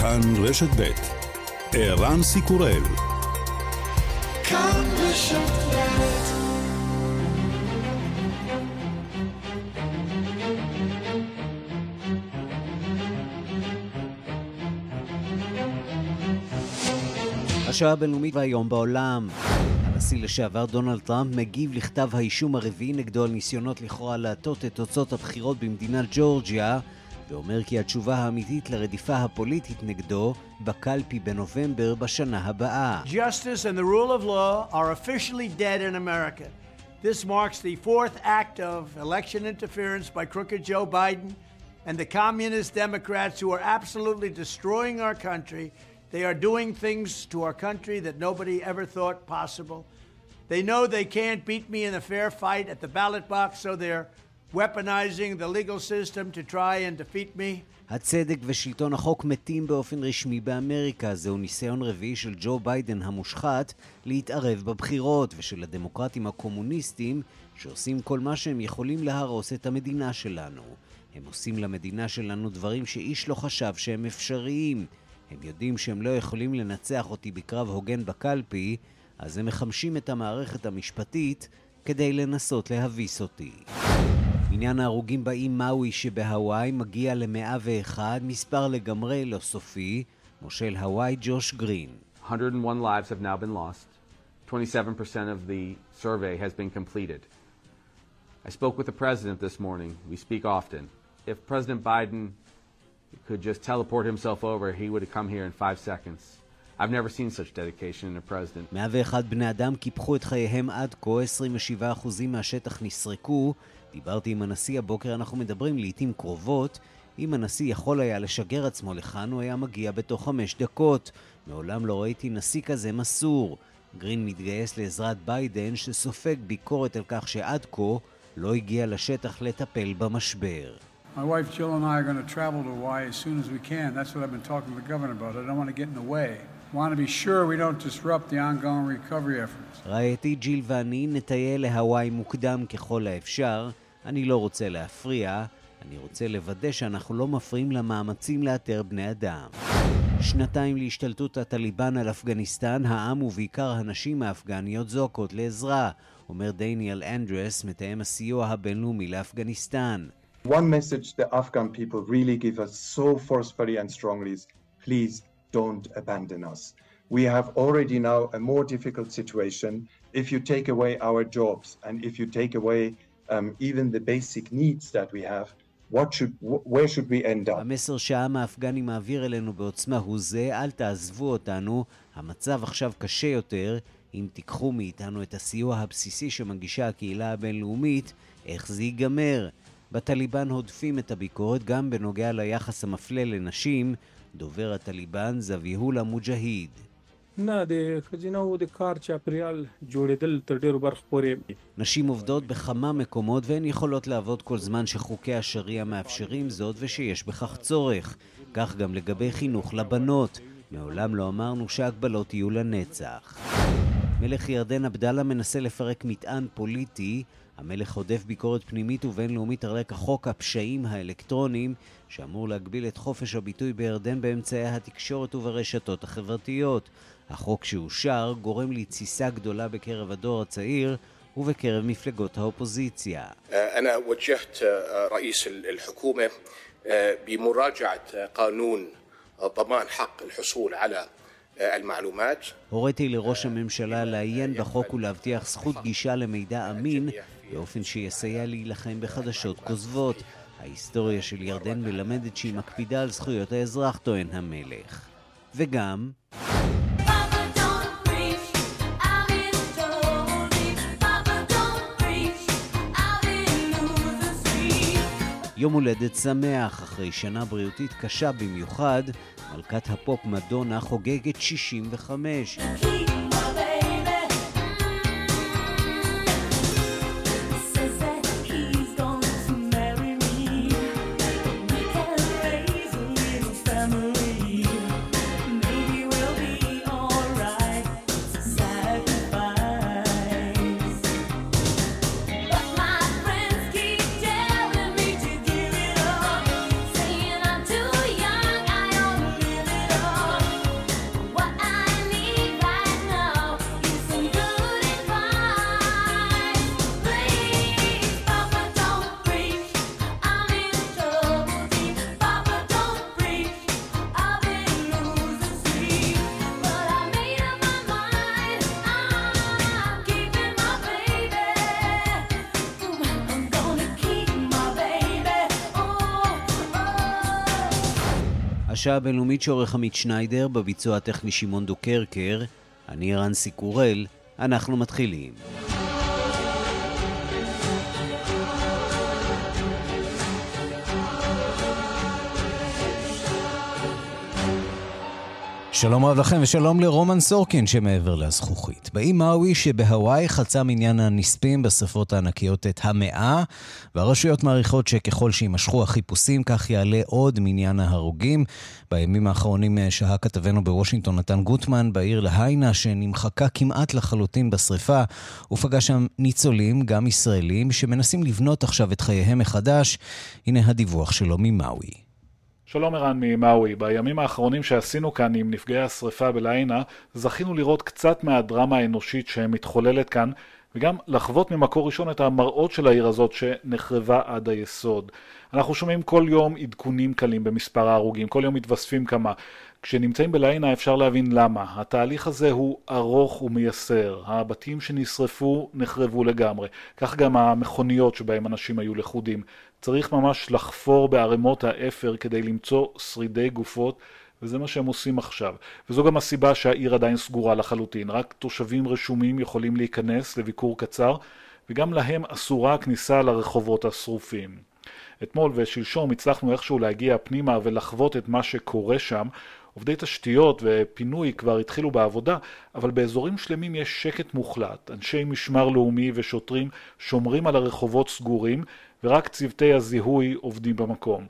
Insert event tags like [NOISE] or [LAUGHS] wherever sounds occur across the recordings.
כאן רשת ב' ערן סיקורל. כאן רשת השעה הבינלאומית והיום בעולם. הנשיא לשעבר דונלד טראמפ מגיב לכתב האישום הרביעי נגדו על ניסיונות לכאורה להטות את תוצאות הבחירות במדינת ג'ורג'יה ואומר כי התשובה האמיתית לרדיפה הפוליטית נגדו בקלפי בנובמבר בשנה הבאה. Justice and the rule of law are officially dead in America. This marks the fourth act of election interference by crooked Joe Biden and the communist Democrats who are absolutely destroying our country. They are doing things to our country that nobody ever thought possible. They know they can't beat me in a fair fight at the ballot box, so they're weaponizing the legal system to try and defeat me. הצדק ושלטון החוק מתים באופן רשמי באמריקה. זהו ניסיון רביעי של ג'ו ביידן המושחת להתערב בבחירות, ושל הדמוקרטים הקומוניסטים שעושים כל מה שהם יכולים להרוס את המדינה שלנו. הם עושים למדינה שלנו דברים שאיש לא חשב שהם אפשריים. הם יודעים שהם לא יכולים לנצח אותי בקרב הוגן בקלפי, אז הם מחמשים את המערכת המשפטית כדי לנסות להביס אותי. עניין ההרוגים באי מאוי שבהוואי מגיע ל-101, מספר לגמרי לא סופי. מושל הוואי ג'וש גרין. 101 lives have now been lost. 27% of the survey has been completed. I spoke with the president this morning. We speak often. If President Biden could just teleport himself over, he would have come here in five seconds. I've never seen such dedication in a president. 101 בני אדם קיפחו את חייהם עד כה, 27% מהשטח נסרקו. דיברתי עם הנשיא הבוקר, אנחנו מדברים לעיתים קרובות. אם הנשיא יכול היה לשגר עצמו לכאן, הוא היה מגיע בתוך חמש דקות. מעולם לא ראיתי נשיא כזה מסור. גרין מתגייס לעזרת ביידן, שסופג ביקורת על כך שעד כה לא הגיע לשטח לטפל במשבר. My wife Jill and I are going to travel to Hawaii as soon as we can. That's what I've been talking to the governor about. I don't want to get in the way. I want to be sure we don't disrupt the ongoing recovery efforts. רעייתי ג'יל ואני נטייל להוואי מוקדם ככל האפשר. אני לא רוצה להפריע, אני רוצה לוודא שאנחנו לא מפריעים למאמצים לאתר בני אדם. שנתיים להשתלטות הטליבן על אפגניסטן, העם ובעיקר הנשים האפגניות זועקות לעזרה, אומר דניאל אנדרס, מתאם הסיוע הבינלאומי לאפגניסטן. One message the Afghan people really give us so forcefully and strongly is please don't abandon us. We have already now a more difficult situation. If you take away our jobs and if you take away um, even the basic needs that we have, what should, where should we end up? המסר שהעם האפגני מעביר אלינו בעוצמה הוא זה, אל תעזבו אותנו, המצב עכשיו קשה יותר, אם תיקחו מאיתנו את הסיוע הבסיסי שמגישה הקהילה הבינלאומית, איך זה ייגמר? בטליבן הודפים את הביקורת גם בנוגע ליחס המפלה לנשים, דובר הטליבן זביהולה מוג'היד. نه د خزینو د کار چاپریال جوړېدل تر ډیرو برخ پورې נשים עובדות בכמה מקומות והן יכולות לעבוד כל זמן שחוקי השריעה מאפשרים זאת ושיש בכך צורך. כך גם לגבי חינוך לבנות. מעולם לא אמרנו שהגבלות יהיו לנצח. מלך ירדן עבדאללה מנסה לפרק מטען פוליטי. המלך הודף ביקורת פנימית ובינלאומית על רקע חוק הפשעים האלקטרוניים, שאמור להגביל את חופש הביטוי בירדן באמצעי התקשורת וברשתות החברתיות. החוק שאושר גורם לתסיסה גדולה בקרב הדור הצעיר ובקרב מפלגות האופוזיציה. أنا وجهت رئيس الحكومة بمراجعة قانون ضمان حق الحصول على المعلومات. הוריתי לראש הממשלה לעיין בחוק ולהבטיח זכות גישה למידע אמין באופן שיסייע להילחם בחדשות כוזבות. ההיסטוריה של ירדן מלמדת שהיא מקפידה על זכויות האזרח, טוען המלך. וגם... יום הולדת שמח, אחרי שנה בריאותית קשה במיוחד, מלכת הפופ מדונה חוגגת 65. השעה הבינלאומית שעורך עמית שניידר, בביצוע הטכני שמעון דוקרקר, אני רנסי קורל, אנחנו מתחילים. שלום רב לכם ושלום לרומן סורקין שמעבר לזכוכית. באי מאווי שבהוואי חצה מניין הנספים בשרפות הענקיות את המאה, והרשויות מעריכות שככל שיימשכו החיפושים כך יעלה עוד מניין ההרוגים. בימים האחרונים שהה כתבנו בוושינגטון נתן גוטמן בעיר להיינה שנמחקה כמעט לחלוטין בשרפה. הוא פגש שם ניצולים, גם ישראלים, שמנסים לבנות עכשיו את חייהם מחדש. הנה הדיווח שלו ממאווי. שלום ערן ממאווי, בימים האחרונים שעשינו כאן עם נפגעי השרפה בליינה, זכינו לראות קצת מהדרמה האנושית שמתחוללת כאן, וגם לחוות ממקור ראשון את המראות של העיר הזאת שנחרבה עד היסוד. אנחנו שומעים כל יום עדכונים קלים במספר ההרוגים, כל יום מתווספים כמה. כשנמצאים בליינה אפשר להבין למה. התהליך הזה הוא ארוך ומייסר. הבתים שנשרפו נחרבו לגמרי. כך גם המכוניות שבהם אנשים היו לכודים. צריך ממש לחפור בערימות האפר כדי למצוא שרידי גופות, וזה מה שהם עושים עכשיו. וזו גם הסיבה שהעיר עדיין סגורה לחלוטין. רק תושבים רשומים יכולים להיכנס לביקור קצר, וגם להם אסורה הכניסה לרחובות השרופים. אתמול ושלשום הצלחנו איכשהו להגיע פנימה ולחוות את מה שקורה שם. עובדי תשתיות ופינוי כבר התחילו בעבודה, אבל באזורים שלמים יש שקט מוחלט. אנשי משמר לאומי ושוטרים שומרים על הרחובות סגורים, ורק צוותי הזיהוי עובדים במקום.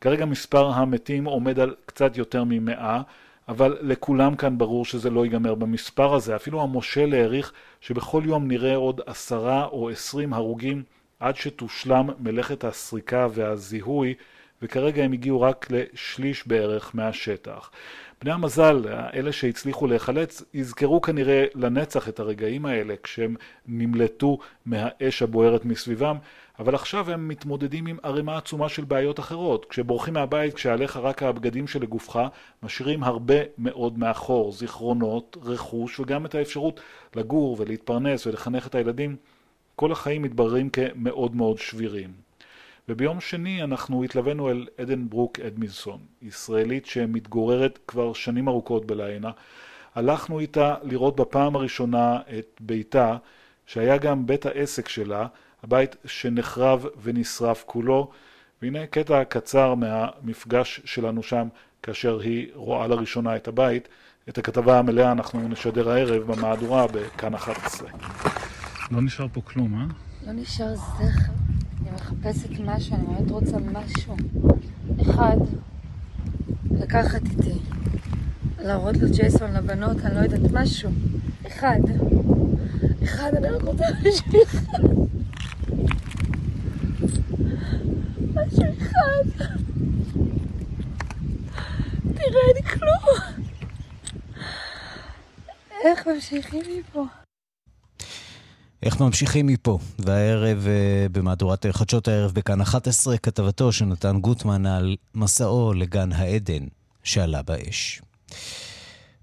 כרגע מספר המתים עומד על קצת יותר ממאה, אבל לכולם כאן ברור שזה לא ייגמר במספר הזה. אפילו המושל העריך שבכל יום נראה עוד עשרה או עשרים הרוגים עד שתושלם מלאכת הסריקה והזיהוי, וכרגע הם הגיעו רק לשליש בערך מהשטח. בני המזל, אלה שהצליחו להיחלץ, יזכרו כנראה לנצח את הרגעים האלה כשהם נמלטו מהאש הבוערת מסביבם, אבל עכשיו הם מתמודדים עם ערימה עצומה של בעיות אחרות. כשבורחים מהבית, כשעליך רק הבגדים שלגופך, משאירים הרבה מאוד מאחור, זיכרונות, רכוש וגם את האפשרות לגור ולהתפרנס ולחנך את הילדים. כל החיים מתבררים כמאוד מאוד שבירים. וביום שני אנחנו התלווינו אל עדן ברוק אדמינסון, ישראלית שמתגוררת כבר שנים ארוכות בליינה. הלכנו איתה לראות בפעם הראשונה את ביתה, שהיה גם בית העסק שלה, הבית שנחרב ונשרף כולו, והנה קטע קצר מהמפגש שלנו שם כאשר היא רואה לראשונה את הבית. את הכתבה המלאה אנחנו נשדר הערב במהדורה בכאן 11. לא נשאר פה כלום, אה? לא נשאר זכר. מחפשת משהו, אני באמת רוצה משהו. אחד, לקחת איתי. להראות לג'ייסון, לבנות, אני לא יודעת, משהו. אחד. אחד, אני רק רוצה משהו אחד. משהו אחד. תראה, אין כלום. איך ממשיכים מפה? איך ממשיכים מפה? והערב, אה, במהדורת חדשות הערב בכאן 11, כתבתו של נתן גוטמן על מסעו לגן העדן שעלה באש.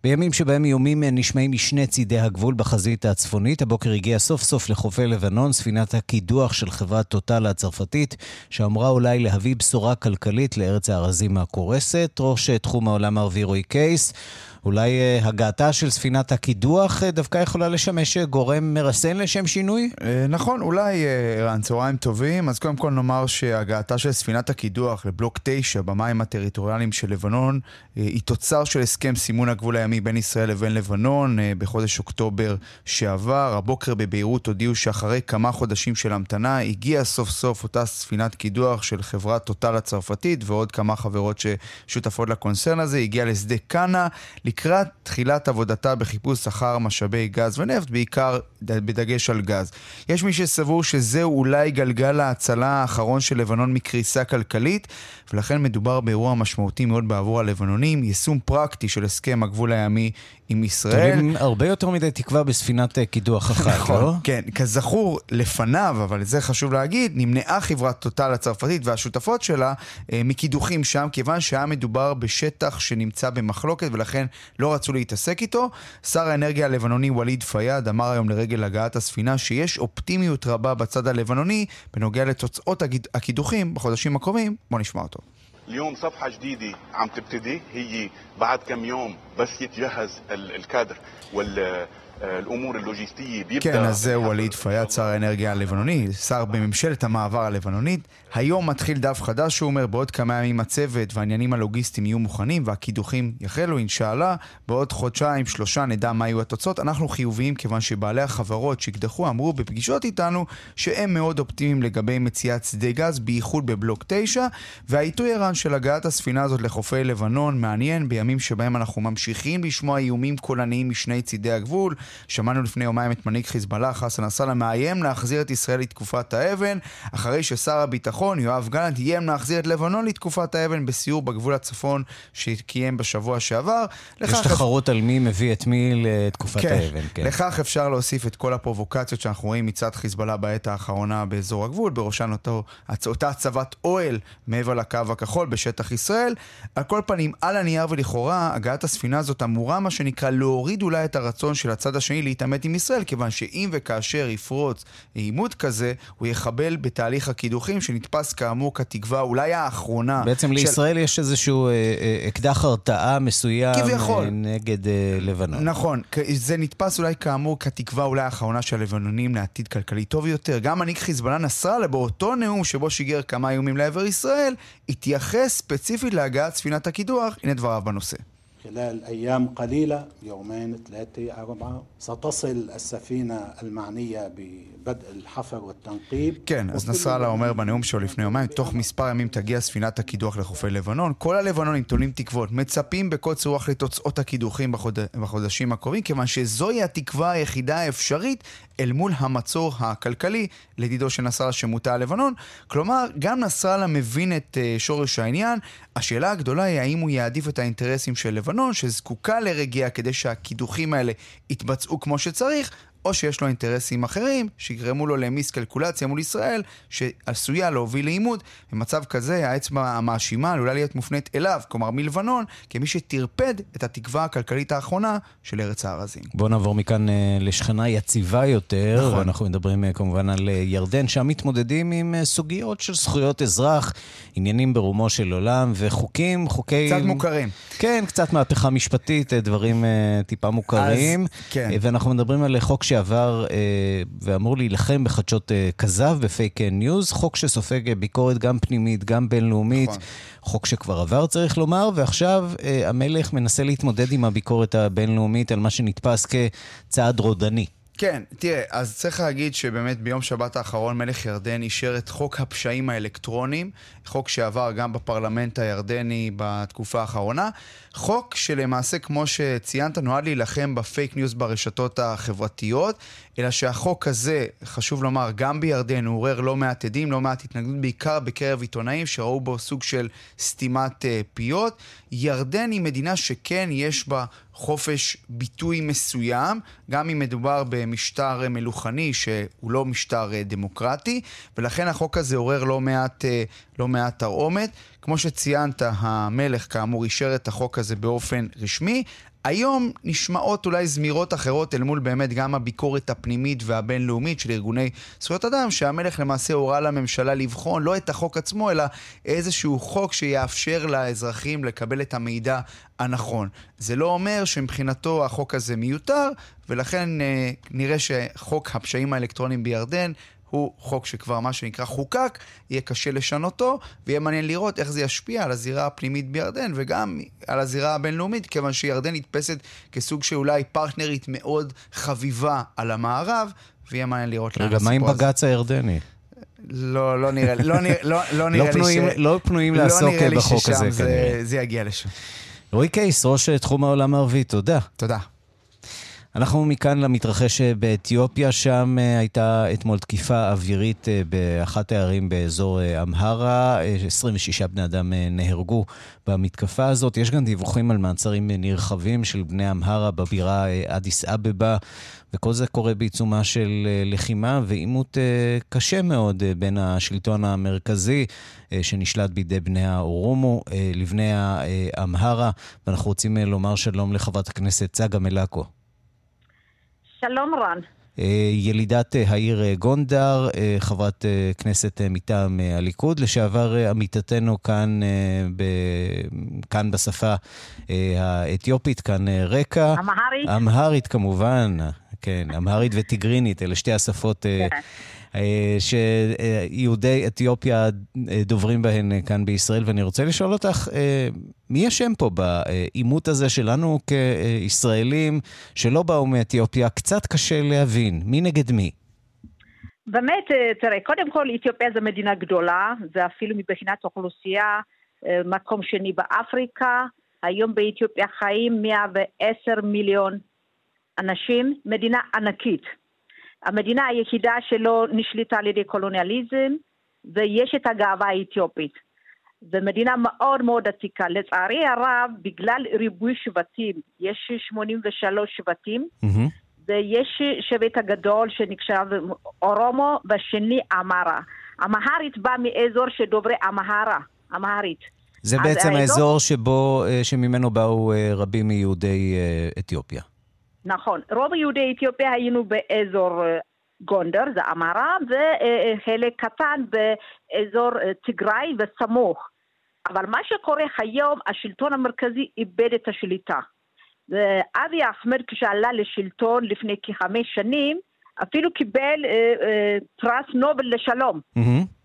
בימים שבהם איומים נשמעים משני צידי הגבול בחזית הצפונית, הבוקר הגיעה סוף סוף לחופי לבנון ספינת הקידוח של חברת טוטל הצרפתית, שאמורה אולי להביא בשורה כלכלית לארץ הארזים הקורסת. ראש תחום העולם הערבי רועי קייס אולי uh, הגעתה של ספינת הקידוח uh, דווקא יכולה לשמש uh, גורם מרסן לשם שינוי? נכון, אולי, ערן, צהריים טובים. אז קודם כל נאמר שהגעתה של ספינת הקידוח לבלוק 9 במים הטריטוריאליים של לבנון היא תוצר של הסכם סימון הגבול הימי בין ישראל לבין לבנון בחודש אוקטובר שעבר. הבוקר בביירות הודיעו שאחרי כמה חודשים של המתנה הגיעה סוף סוף אותה ספינת קידוח של חברת טוטל הצרפתית ועוד כמה חברות ששותפות לקונצרן הזה, הגיעה לשדה קאנה. לקראת תחילת עבודתה בחיפוש אחר משאבי גז ונפט, בעיקר בדגש על גז. יש מי שסבור שזהו אולי גלגל ההצלה האחרון של לבנון מקריסה כלכלית, ולכן מדובר באירוע משמעותי מאוד בעבור הלבנונים, יישום פרקטי של הסכם הגבול הימי עם ישראל. תולים הרבה יותר מדי תקווה בספינת אה, קידוח אחת, [LAUGHS] נכון, לא? כן, כזכור, לפניו, אבל זה חשוב להגיד, נמנעה חברת טוטל הצרפתית והשותפות שלה אה, מקידוחים שם, כיוון שהיה מדובר בשטח שנמצא במחלוקת ולכן לא רצו להתעסק איתו. שר האנרגיה הלבנוני ווליד פיאד אמר היום לרגל הגעת הספינה שיש אופטימיות רבה בצד הלבנוני בנוגע לתוצאות הקידוחים בחודשים הקרובים. בוא נשמע אותו. اليوم صفحة جديدة عم تبتدي هي بعد كم يوم بس يتجهز الكادر وال الامور اللوجستيه כן, אז זהו ווליד פיאד, שר האנרגיה הלבנוני, שר בממשלת המעבר הלבנונית. היום מתחיל דף חדש, הוא אומר, בעוד כמה ימים הצוות והעניינים הלוגיסטיים יהיו מוכנים והקידוחים יחלו, אינשאללה. בעוד חודשיים, שלושה נדע מה יהיו התוצאות. אנחנו חיוביים כיוון שבעלי החברות שהקדחו אמרו בפגישות איתנו שהם מאוד אופטימיים לגבי מציאת שדה גז, בייחוד בבלוק 9, והעיתוי ערן של הגעת הספינה הזאת לחופי לבנון מעניין בימים שבהם אנחנו ממשיכים לשמוע איומים קולניים משני צידי הגבול. שמענו לפני יומיים את מנהיג חיזבאללה, חסן נסראללה, מאיים להחזיר את ישראל לתקופת האבן, אחרי ששר הביטחון, יואב גלנט, איים להחזיר את לבנון לתקופת האבן בסיור בגבול הצפון שקיים בשבוע שעבר. יש תחרות על מי מביא את מי לתקופת כן, האבן, כן. לכך אפשר להוסיף את כל הפרובוקציות שאנחנו רואים מצד חיזבאללה בעת האחרונה באזור הגבול, בראשן אותו, אותה הצבת אוהל מעבר לקו הכחול בשטח ישראל. על כל פנים, על הנייר ולכאורה, הגעת הספינה הזאת אמורה, מה שנקרא, להוריד אולי את הרצון של הצד השני להתעמת עם ישראל, כיוון שאם וכאשר יפרוץ עימות כזה, הוא יחבל בתהליך הקידוחים שנתפס כאמור כתקווה אולי האחרונה. בעצם של... לישראל יש איזשהו אה, אה, אקדח הרתעה מסוים כביכול. אה, נגד אה, לבנון. נכון, זה נתפס אולי כאמור כתקווה אולי האחרונה של הלבנונים לעתיד כלכלי טוב יותר. גם מנהיג חיזבאללה נסראללה באותו נאום שבו שיגר כמה איומים לעבר ישראל, התייחס ספציפית להגעת ספינת הקידוח, הנה דבריו בנושא. خلال أيام قليلة يومين ثلاثة أربعة ستصل السفينة المعنية בבדء الحفر والتنقيب כן, אז נסראללה אומר בנאום שלו לפני יומיים, תוך מספר ימים תגיע ספינת הקידוח לחופי לבנון. כל הלבנונים תולים תקוות, מצפים בקוץ רוח לתוצאות הקידוחים בחוד... בחודשים הקרובים, כיוון שזוהי התקווה היחידה האפשרית אל מול המצור הכלכלי לדידו של נסראללה שמוטה על לבנון. כלומר, גם נסראללה מבין את uh, שורש העניין. השאלה הגדולה היא האם הוא יעדיף את האינטרסים של לבנון. שזקוקה לרגיעה כדי שהקידוחים האלה יתבצעו כמו שצריך, או שיש לו אינטרסים אחרים שיגרמו לו למיסקלקולציה מול ישראל שעשויה להוביל לעימות. במצב כזה האצבע המאשימה עלולה להיות מופנית אליו, כלומר מלבנון, כמי שטרפד את התקווה הכלכלית האחרונה של ארץ הארזים. בואו נעבור מכאן אה, לשכנה יציבה יותר, נכון. אנחנו מדברים אה, כמובן על אה, ירדן, שם מתמודדים עם סוגיות של זכויות אזרח, עניינים ברומו של עולם וחוקים, חוקי... קצת מוכרים. כן, קצת מהפכה משפטית, דברים טיפה מוכרים. אז, כן. ואנחנו מדברים על חוק שעבר אה, ואמור להילחם בחדשות אה, כזב, בפייק ניוז, חוק שסופג ביקורת גם פנימית, גם בינלאומית, נכון. חוק שכבר עבר צריך לומר, ועכשיו אה, המלך מנסה להתמודד עם הביקורת הבינלאומית על מה שנתפס כצעד רודני. כן, תראה, אז צריך להגיד שבאמת ביום שבת האחרון מלך ירדן אישר את חוק הפשעים האלקטרוניים, חוק שעבר גם בפרלמנט הירדני בתקופה האחרונה, חוק שלמעשה, כמו שציינת, נועד להילחם בפייק ניוז ברשתות החברתיות, אלא שהחוק הזה, חשוב לומר, גם בירדן הוא עורר לא מעט הדים, לא מעט התנגדות, בעיקר בקרב עיתונאים שראו בו סוג של סתימת אה, פיות. ירדן היא מדינה שכן יש בה חופש ביטוי מסוים, גם אם מדובר במשטר מלוכני שהוא לא משטר uh, דמוקרטי, ולכן החוק הזה עורר לא מעט, uh, לא מעט תרעומת. כמו שציינת, המלך כאמור אישר את החוק הזה באופן רשמי. היום נשמעות אולי זמירות אחרות אל מול באמת גם הביקורת הפנימית והבינלאומית של ארגוני זכויות אדם, שהמלך למעשה הורה לממשלה לבחון לא את החוק עצמו, אלא איזשהו חוק שיאפשר לאזרחים לקבל את המידע הנכון. זה לא אומר שמבחינתו החוק הזה מיותר, ולכן אה, נראה שחוק הפשעים האלקטרוניים בירדן הוא חוק שכבר מה שנקרא חוקק, יהיה קשה לשנותו, ויהיה מעניין לראות איך זה ישפיע על הזירה הפנימית בירדן, וגם על הזירה הבינלאומית, כיוון שירדן נתפסת כסוג שאולי פרטנרית מאוד חביבה על המערב, ויהיה מעניין לראות לאן הסיפור הזה. רגע, מה עם בג"ץ הירדני? לא, לא נראה, לא, נראה, לא, לא נראה לא פנויים, לי ש... לא פנויים לא לעסוק בחוק הזה, זה, כנראה. זה יגיע לשם. רועי קייס, ראש תחום העולם הערבי, תודה. תודה. אנחנו מכאן למתרחש באתיופיה, שם אה, הייתה אתמול תקיפה אווירית אה, באחת הערים באזור אה, אמהרה. 26 בני אדם נהרגו במתקפה הזאת. יש גם דיווחים על מעצרים נרחבים של בני אמהרה בבירה אדיס אבבה, וכל זה קורה בעיצומה של לחימה ועימות קשה מאוד בין השלטון המרכזי, שנשלט בידי בני האורומו, לבני האמהרה. ואנחנו רוצים לומר שלום לחברת הכנסת צגה מלקו. שלום רן. ילידת העיר גונדר, חברת כנסת מטעם הליכוד, לשעבר עמיתתנו כאן, ב, כאן בשפה האתיופית, כאן רקע. אמהרית. אמהרית כמובן, כן, אמהרית וטיגרינית, אלה שתי השפות כן. אה, שיהודי אתיופיה אה, דוברים בהן אה, כאן בישראל, ואני רוצה לשאול אותך, מי אשם פה בעימות הזה שלנו כישראלים שלא באו מאתיופיה? קצת קשה להבין, מי נגד מי? באמת, תראה, קודם כל אתיופיה זו מדינה גדולה, זה אפילו מבחינת אוכלוסייה מקום שני באפריקה. היום באתיופיה חיים 110 מיליון אנשים, מדינה ענקית. המדינה היחידה שלא נשלטה על ידי קולוניאליזם, ויש את הגאווה האתיופית. זו מדינה מאוד מאוד עתיקה. לצערי הרב, בגלל ריבוי שבטים, יש 83 שבטים, mm-hmm. ויש שבט הגדול שנחשב אורומו, והשני אמרה. אמהרית בא מאזור שדוברי אמהרה, אמהרית. זה בעצם האזור שבו, אה, שממנו באו אה, רבים מיהודי אה, אתיופיה. נכון. רוב יהודי אתיופיה היינו באזור אה, גונדר, זה אמרה, וחלק קטן באזור אה, תיגראי וסמוך. אבל מה שקורה היום, השלטון המרכזי איבד את השליטה. ואבי אחמד כשעלה לשלטון לפני כחמש שנים, אפילו קיבל אה, אה, פרס נובל לשלום. Mm-hmm.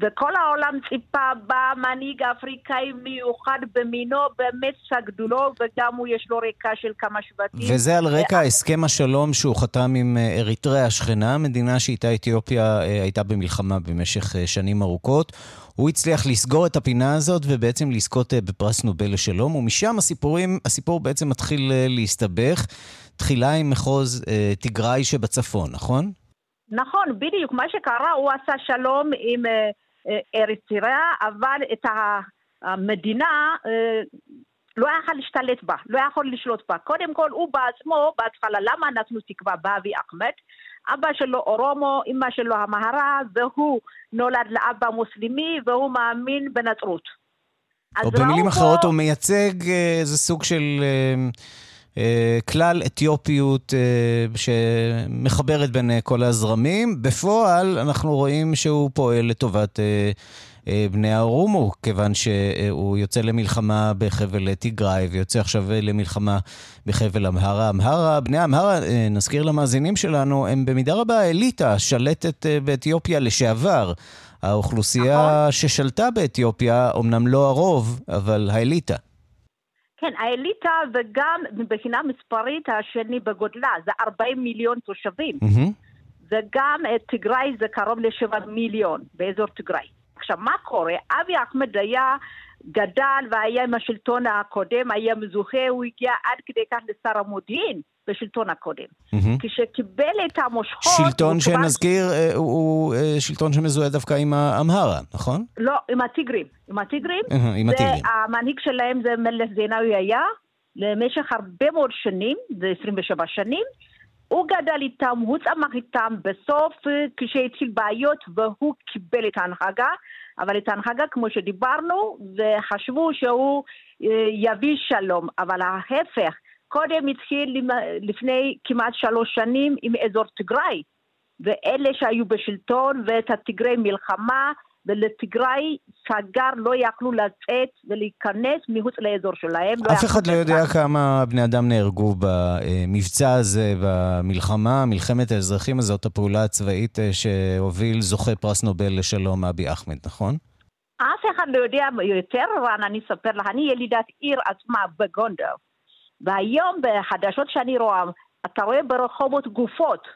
וכל העולם ציפה בה מנהיג אפריקאי מיוחד במינו, באמת סגדו לו, וגם הוא יש לו רקע של כמה שבטים. וזה על רקע הסכם השלום שהוא חתם עם אה, אריתריאה השכנה, מדינה שאיתה אתיופיה אה, הייתה במלחמה במשך אה, שנים ארוכות. הוא הצליח לסגור את הפינה הזאת ובעצם לזכות בפרס נובל לשלום, ומשם הסיפורים, הסיפור בעצם מתחיל להסתבך. תחילה עם מחוז תיגראי שבצפון, נכון? נכון, בדיוק. מה שקרה, הוא עשה שלום עם... אריתריאה, אבל את המדינה אה, לא יכול להשתלט בה, לא יכול לשלוט בה. קודם כל, הוא בעצמו, בהתחלה, למה נתנו תקווה באבי אחמד? אבא שלו אורומו, אמא שלו המהרה, והוא נולד לאבא מוסלמי, והוא מאמין בנצרות. או במילים אחרות, הוא מייצג אה, איזה סוג של... אה, אה, כלל אתיופיות אה, שמחברת בין אה, כל הזרמים. בפועל אנחנו רואים שהוא פועל לטובת בני הרומו, כיוון שהוא יוצא למלחמה בחבל תיגראי ויוצא עכשיו למלחמה בחבל אמהרה. אמהרה, בני אמהרה, נזכיר למאזינים שלנו, הם במידה רבה האליטה השלטת באתיופיה לשעבר. האוכלוסייה נכון. ששלטה באתיופיה, אמנם לא הרוב, אבל האליטה. כן, האליטה וגם מבחינה מספרית השני בגודלה, זה 40 מיליון תושבים. Mm-hmm. וגם תיגראי זה קרוב לשבע מיליון באזור תיגראי. עכשיו, מה קורה? אבי אחמד היה גדל והיה עם השלטון הקודם, היה מזוהה, הוא הגיע עד כדי כך לשר המודיעין. בשלטון הקודם. Mm-hmm. כשקיבל את המושכות... שלטון שנזכיר, כבר... אה, הוא, הוא אה, שלטון שמזוהה דווקא עם האמהרה, נכון? לא, עם הטיגרים. עם הטיגרים. Mm-hmm, עם הטיגרים. המנהיג שלהם זה מלך זינאוי היה, למשך הרבה מאוד שנים, זה 27 שנים. הוא גדל איתם, הוא צמח איתם, בסוף כשהתחיל בעיות והוא קיבל את ההנהגה, אבל את ההנהגה כמו שדיברנו, וחשבו שהוא יביא שלום, אבל ההפך, קודם התחיל לפני כמעט שלוש שנים עם אזור תיגראי, ואלה שהיו בשלטון ואת התיגרי מלחמה, ולתיגראי סגר, לא יכלו לצאת ולהיכנס מחוץ לאזור שלהם. לא אף לא אחד לא יודע כמה בני אדם נהרגו במבצע הזה, במלחמה, מלחמת האזרחים הזאת, הפעולה הצבאית אה, שהוביל זוכה פרס נובל לשלום אבי אחמד, נכון? אף אחד לא יודע יותר, רן, אני אספר לך, אני ילידת עיר עצמה בגונדר. והיום בחדשות שאני רואה, אתה רואה ברחובות גופות.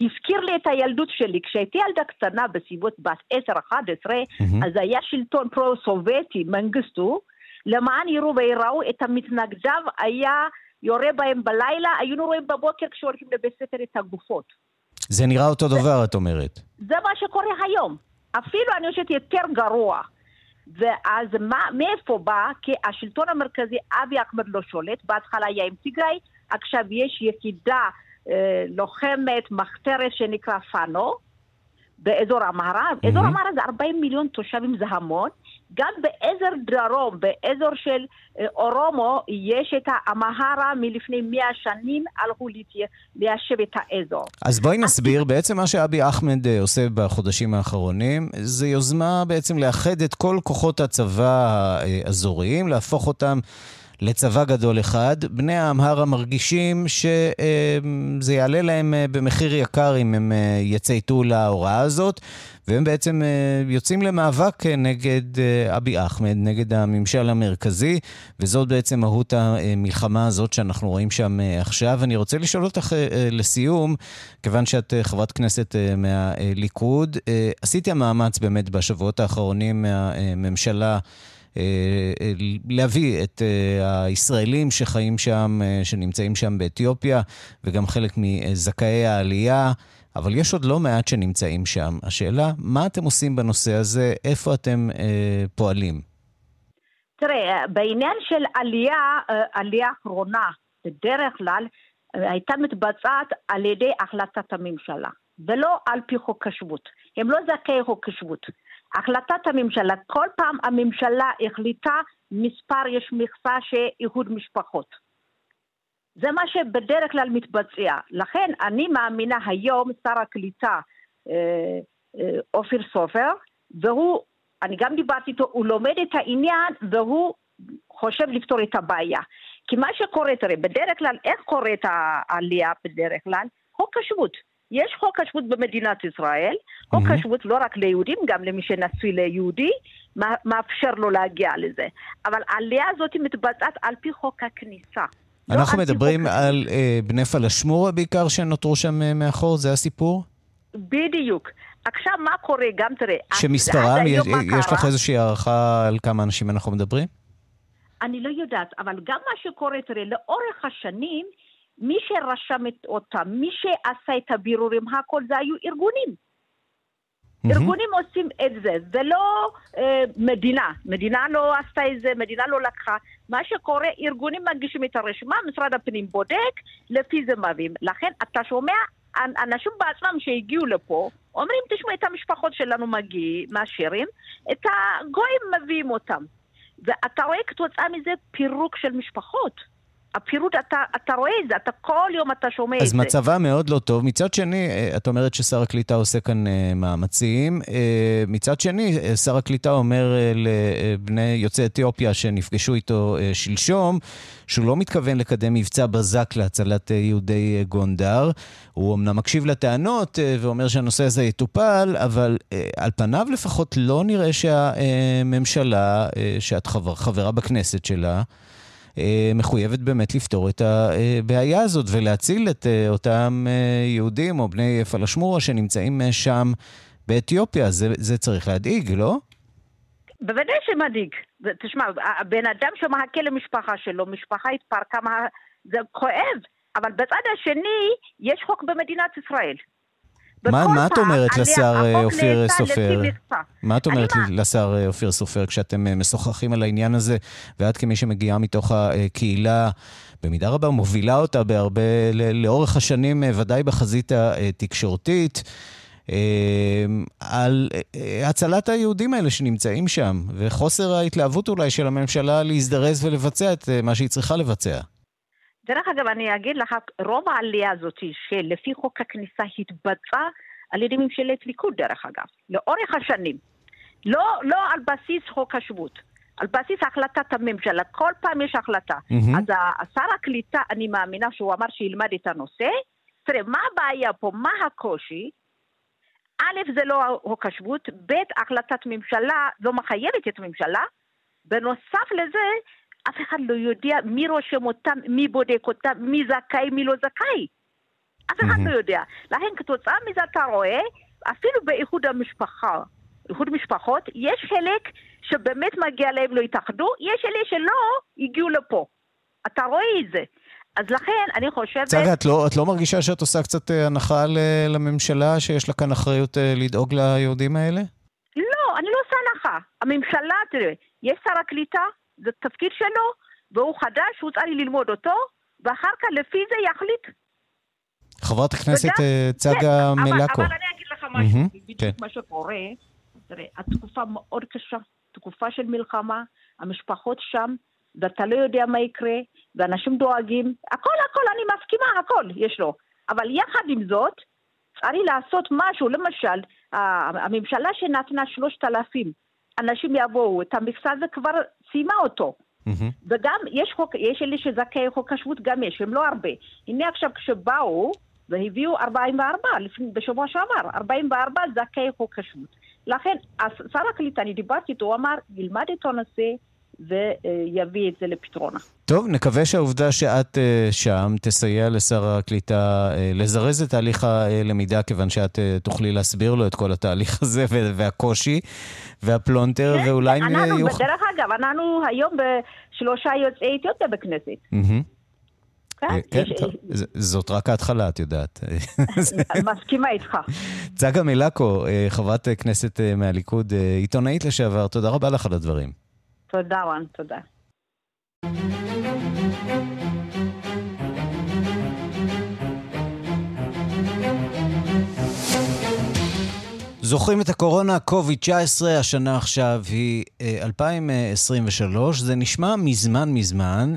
הזכיר לי את הילדות שלי. כשהייתי ילדה קטנה בסביבות בת 10-11, mm-hmm. אז היה שלטון פרו-סובייטי, מנגסטו, למען יראו ויראו את המתנגדיו, היה יורה בהם בלילה, היינו רואים בבוקר כשהולכים לבית ספר את הגופות. זה נראה אותו דבר, את אומרת. זה מה שקורה היום. אפילו אני חושבת יותר גרוע. ואז מה, מאיפה בא? כי השלטון המרכזי, אבי אחמד לא שולט, בהתחלה היה עם טיגריי, עכשיו יש יחידה לוחמת, מחתרת שנקרא פאנו, באזור המערב. Mm-hmm. אזור המערב זה 40 מיליון תושבים, זה המון, גם באזור דרום, באזור של אה, אורומו, יש את המהרה מלפני מאה שנים, הלכו ליישב את האזור. אז בואי נסביר, בעצם מה שאבי אחמד אה, עושה בחודשים האחרונים, זה יוזמה בעצם לאחד את כל כוחות הצבא האזוריים, להפוך אותם... לצבא גדול אחד. בני האמהרה מרגישים שזה יעלה להם אה, במחיר יקר אם הם אה, יצייתו להוראה הזאת, והם בעצם אה, יוצאים למאבק נגד אבי אחמד, נגד הממשל המרכזי, וזאת בעצם מהות המלחמה הזאת שאנחנו רואים שם עכשיו. אני רוצה לשאול אותך לסיום, כיוון שאת חברת כנסת מהליכוד, עשיתי המאמץ באמת בשבועות האחרונים מהממשלה להביא את אה, הישראלים שחיים שם, שנמצאים שם באתיופיה, וגם חלק מזכאי העלייה. אבל יש עוד לא מעט שנמצאים שם. השאלה, מה אתם עושים בנושא הזה? איפה אתם אה, פועלים? תראה, בעניין של עלייה, עלייה אחרונה, בדרך כלל הייתה מתבצעת על ידי החלטת הממשלה, ולא על פי חוק השבות. הם לא זכאי חוק השבות. החלטת הממשלה, כל פעם הממשלה החליטה מספר, יש מכסה של איחוד משפחות. זה מה שבדרך כלל מתבצע. לכן אני מאמינה היום, שר הקליטה אה, אה, אופיר סופר, והוא, אני גם דיברתי איתו, הוא לומד את העניין והוא חושב לפתור את הבעיה. כי מה שקורה, תראה, בדרך כלל, איך קורית העלייה בדרך כלל? חוק השבות. יש חוק השבות במדינת ישראל, חוק mm-hmm. השבות לא רק ליהודים, גם למי שנשוי ליהודי, מאפשר לו להגיע לזה. אבל העלייה הזאת מתבצעת על פי חוק הכניסה. לא אנחנו לא מדברים על אה, בני פלשמורה בעיקר שנותרו שם אה, מאחור, זה הסיפור? בדיוק. עכשיו מה קורה, גם תראה... שמספרם, יש, יש לך איזושהי הערכה על כמה אנשים אנחנו מדברים? אני לא יודעת, אבל גם מה שקורה, תראה, לאורך השנים, מי שרשם את אותם, מי שעשה את הבירורים, הכל זה היו ארגונים. Mm-hmm. ארגונים עושים את זה, זה לא אה, מדינה. מדינה לא עשתה את זה, מדינה לא לקחה. מה שקורה, ארגונים מגישים את הרשימה, משרד הפנים בודק, לפי זה מביאים. לכן אתה שומע אנשים בעצמם שהגיעו לפה, אומרים, תשמעו, את המשפחות שלנו מגיעים, מאשרים, את הגויים מביאים אותם. ואתה רואה כתוצאה מזה פירוק של משפחות. הפירוט, אתה, אתה רואה את זה, אתה כל יום אתה שומע את זה. אז מצבה מאוד לא טוב. מצד שני, אה, את אומרת ששר הקליטה עושה כאן אה, מאמצים. אה, מצד שני, שר הקליטה אומר לבני יוצאי אתיופיה שנפגשו איתו שלשום, שהוא לא מתכוון לקדם מבצע בזק להצלת יהודי גונדר. הוא אמנם מקשיב לטענות ואומר שהנושא הזה יטופל, אבל על פניו לפחות לא נראה שהממשלה, שאת חבר, חברה בכנסת שלה, מחויבת באמת לפתור את הבעיה הזאת ולהציל את אה, אותם אה, יהודים או בני פלשמורה שנמצאים שם באתיופיה. זה, זה צריך להדאיג, לא? בוודאי שמדאיג. תשמע, הבן אדם שמחכה למשפחה שלו, משפחה התפרקה, זה כואב, אבל בצד השני יש חוק במדינת ישראל. מה, מה את אומרת לשר אה, אופיר סופר? מה את אומרת לשר אה, אופיר סופר כשאתם אה, משוחחים על העניין הזה, ואת כמי שמגיעה מתוך הקהילה, במידה רבה מובילה אותה בהרבה, לאורך השנים, ודאי בחזית התקשורתית, על הצלת היהודים האלה שנמצאים שם, וחוסר ההתלהבות אולי של הממשלה להזדרז ולבצע את מה שהיא צריכה לבצע. דרך אגב, אני אגיד לך, רוב העלייה הזאת שלפי חוק הכניסה התבצעה על ידי ממשלת ליכוד, דרך אגב, לאורך השנים. לא, לא על בסיס חוק השבות, על בסיס החלטת הממשלה. כל פעם יש החלטה. Mm-hmm. אז שר הקליטה, אני מאמינה שהוא אמר שילמד את הנושא. תראה, מה הבעיה פה? מה הקושי? א', זה לא חוק השבות, ב', החלטת ממשלה לא מחייבת את הממשלה. בנוסף לזה, אף אחד לא יודע מי רושם אותם, מי בודק אותם, מי זכאי, מי לא זכאי. אף אחד לא יודע. לכן כתוצאה מזה אתה רואה, אפילו באיחוד המשפחה, איחוד משפחות, יש חלק שבאמת מגיע להם לא התאחדו, יש אלה שלא הגיעו לפה. אתה רואה את זה. אז לכן, אני חושבת... צגה, את לא, את לא מרגישה שאת עושה קצת אה, הנחה לממשלה, שיש לה כאן אחריות אה, לדאוג ליהודים האלה? לא, אני לא עושה הנחה. הממשלה, תראה, יש שר הקליטה, זה תפקיד שלו, והוא חדש, הוא צריך ללמוד אותו, ואחר כך לפי זה יחליט. חברת הכנסת וגם, אה, צגה כן, מלקו. אבל, אבל אני אגיד לך משהו, mm-hmm, בדיוק כן. מה שקורה, תראה, התקופה מאוד קשה, תקופה של מלחמה, המשפחות שם, ואתה לא יודע מה יקרה, ואנשים דואגים, הכל הכל, אני מסכימה, הכל יש לו. אבל יחד עם זאת, צריך לעשות משהו, למשל, הממשלה שנתנה שלושת אלפים, אנשים יבואו, את המכסה הזה כבר סיימה אותו. Mm-hmm. וגם יש חוק, יש אלה שזכאי חוק השבות גם יש, הם לא הרבה. הנה עכשיו כשבאו והביאו 44, לפני, בשבוע שעבר, 44 זכאי חוק השבות. לכן, שר הקליטה, אני דיברתי איתו, הוא אמר, ילמד את הנושא, ויביא את זה לפתרונה. טוב, נקווה שהעובדה שאת uh, שם תסייע לשר הקליטה uh, לזרז את תהליך הלמידה, כיוון שאת uh, תוכלי להסביר לו את כל התהליך הזה והקושי והפלונטר, כן, ואולי... אנחנו, יוכ... דרך אגב, אנחנו היום בשלושה יוצאי אתיופיה בכנסת. כן, כן טוב, זאת רק ההתחלה, את יודעת. מסכימה איתך. צגה מלקו, חברת כנסת מהליכוד, עיתונאית לשעבר, תודה רבה לך על הדברים. תודה, רן, תודה. זוכרים את הקורונה, קוביד-19, השנה עכשיו היא 2023. אה, זה נשמע מזמן מזמן.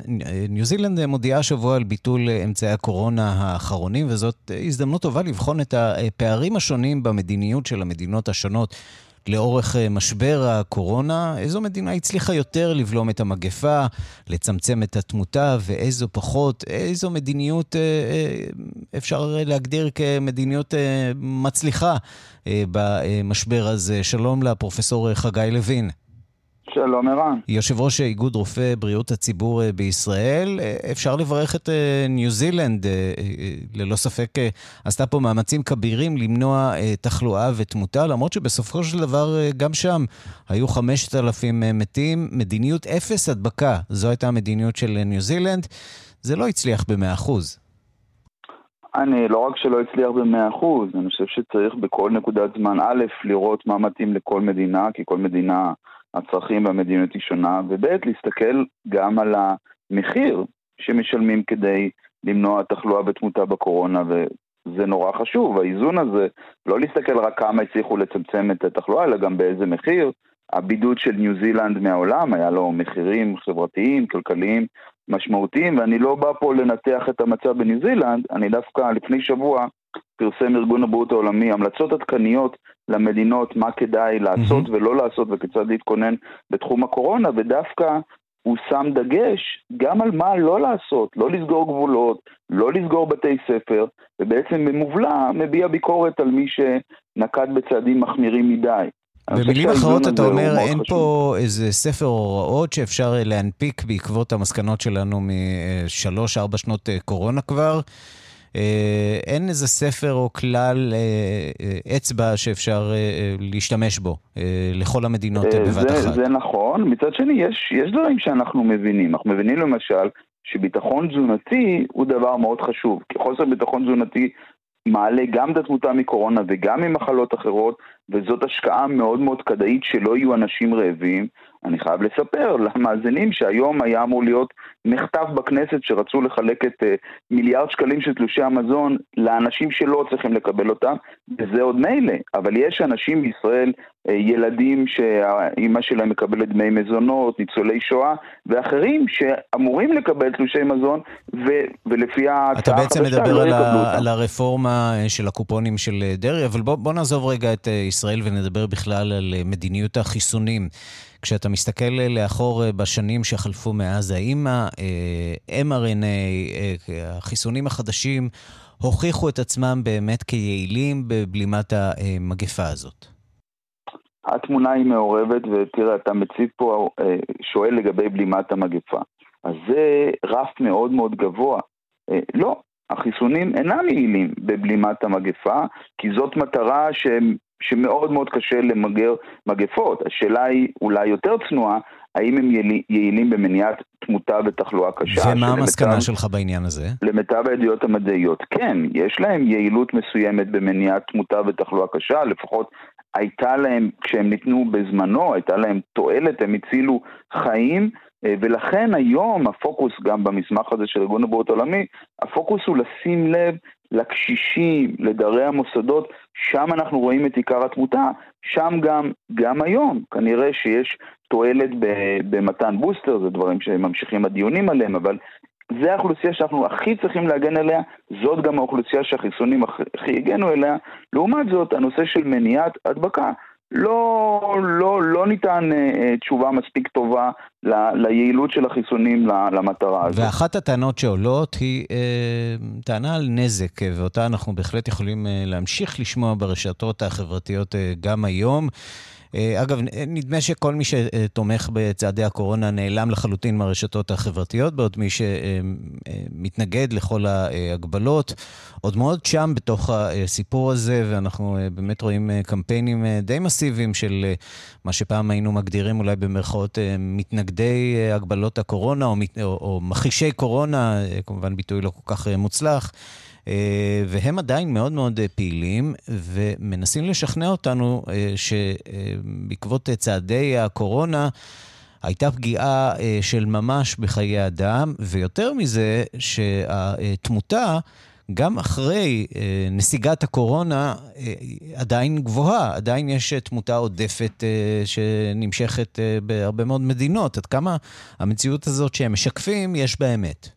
ניו זילנד מודיעה השבוע על ביטול אמצעי הקורונה האחרונים, וזאת הזדמנות טובה לבחון את הפערים השונים במדיניות של המדינות השונות לאורך אה, משבר הקורונה, איזו מדינה הצליחה יותר לבלום את המגפה, לצמצם את התמותה, ואיזו פחות, איזו מדיניות אה, אה, אפשר להגדיר כמדיניות מצליחה במשבר הזה. שלום לפרופסור חגי לוין. שלום ערן. יושב ראש איגוד רופאי בריאות הציבור אה, בישראל. אה, אפשר לברך את אה, ניו זילנד, ללא ספק עשתה פה מאמצים כבירים למנוע תחלואה ותמותה, למרות שבסופו של דבר גם שם היו 5,000 מתים. מדיניות אפס הדבקה, זו הייתה המדיניות של ניו זילנד. זה לא הצליח ב-100%. אני, לא רק שלא הצליח ב-100%, אני חושב שצריך בכל נקודת זמן, א', לראות מה מתאים לכל מדינה, כי כל מדינה הצרכים והמדיניות היא שונה, וב' להסתכל גם על המחיר שמשלמים כדי למנוע תחלואה ותמותה בקורונה, וזה נורא חשוב, האיזון הזה, לא להסתכל רק כמה הצליחו לצמצם את התחלואה, אלא גם באיזה מחיר. הבידוד של ניו זילנד מהעולם, היה לו מחירים חברתיים, כלכליים משמעותיים, ואני לא בא פה לנתח את המצב בניו זילנד, אני דווקא לפני שבוע פרסם ארגון הבריאות העולמי המלצות עדכניות למדינות מה כדאי לעשות mm-hmm. ולא לעשות וכיצד להתכונן בתחום הקורונה, ודווקא הוא שם דגש גם על מה לא לעשות, לא לסגור גבולות, לא לסגור בתי ספר, ובעצם במובלע מביע ביקורת על מי שנקט בצעדים מחמירים מדי. במילים אחרות אתה אומר, אין חשוב. פה איזה ספר הוראות שאפשר להנפיק בעקבות המסקנות שלנו משלוש-ארבע שנות אה, קורונה כבר. אה, אין איזה ספר או כלל אה, אה, אצבע שאפשר להשתמש בו לכל המדינות בבת אחת. זה נכון. מצד שני, יש, יש דברים שאנחנו מבינים. אנחנו מבינים למשל שביטחון תזונתי הוא דבר מאוד חשוב. כי חוסר ביטחון תזונתי מעלה גם את התמותה מקורונה וגם ממחלות אחרות, וזאת השקעה מאוד מאוד כדאית שלא יהיו אנשים רעבים. אני חייב לספר למאזינים שהיום היה אמור להיות מחטף בכנסת שרצו לחלק את uh, מיליארד שקלים של תלושי המזון לאנשים שלא צריכים לקבל אותם, וזה עוד מילא, אבל יש אנשים בישראל, uh, ילדים שהאימא שלהם מקבלת דמי מזונות, ניצולי שואה, ואחרים שאמורים לקבל תלושי מזון, ו- ולפי ההצעה החדשה לא יקבלו אותם. אתה בעצם מדבר על, על הרפורמה אה, של הקופונים של דרעי, אבל בוא, בוא נעזוב רגע את ישראל ונדבר בכלל על מדיניות החיסונים. כשאתה מסתכל לאחור אה, בשנים שחלפו מאז, האם ה-mRNA, אה, החיסונים החדשים, הוכיחו את עצמם באמת כיעילים בבלימת המגפה הזאת? התמונה היא מעורבת, ותראה, אתה מציב פה, אה, שואל לגבי בלימת המגפה. אז זה רף מאוד מאוד גבוה. לא, החיסונים אינם יעילים בבלימת המגפה, כי זאת מטרה שהם שמאוד מאוד קשה למגר מגפות. השאלה היא אולי יותר צנועה, האם הם יעילים במניעת תמותה ותחלואה קשה. ומה המסקנה שלך בעניין הזה? למיטב הידיעות המדעיות, כן, יש להם יעילות מסוימת במניעת תמותה ותחלואה קשה, לפחות הייתה להם, כשהם ניתנו בזמנו, הייתה להם תועלת, הם הצילו חיים, אה, ולכן היום הפוקוס, גם במסמך הזה של ארגון הבריאות העולמי, הפוקוס הוא לשים לב לקשישים, לדרי המוסדות, שם אנחנו רואים את עיקר התמותה, שם גם, גם היום, כנראה שיש תועלת במתן בוסטר, זה דברים שממשיכים הדיונים עליהם, אבל זה האוכלוסייה שאנחנו הכי צריכים להגן עליה, זאת גם האוכלוסייה שהחיסונים הכי הגנו אליה. לעומת זאת, הנושא של מניעת הדבקה, לא, לא, לא ניתן uh, תשובה מספיק טובה ל, ליעילות של החיסונים למטרה הזאת. ואחת הטענות שעולות היא uh, טענה על נזק, ואותה אנחנו בהחלט יכולים uh, להמשיך לשמוע ברשתות החברתיות uh, גם היום. אה, אגב, נדמה שכל מי שתומך בצעדי הקורונה נעלם לחלוטין מהרשתות החברתיות, בעוד מי שמתנגד לכל ההגבלות עוד מאוד שם בתוך הסיפור הזה, ואנחנו אה, באמת רואים אה, קמפיינים די מסיביים של מה שפעם היינו מגדירים אולי במרכאות מתנגדי הגבלות הקורונה, או, או, או מכחישי קורונה, כמובן ביטוי לא כל כך מוצלח. אה, והם עדיין מאוד מאוד אה, פעילים, ומנסים לשכנע אותנו אה, שבעקבות צעדי הקורונה, הייתה פגיעה של ממש בחיי אדם, ויותר מזה, שהתמותה, גם אחרי נסיגת הקורונה, עדיין גבוהה, עדיין יש תמותה עודפת שנמשכת בהרבה מאוד מדינות. עד כמה המציאות הזאת שהם משקפים, יש באמת.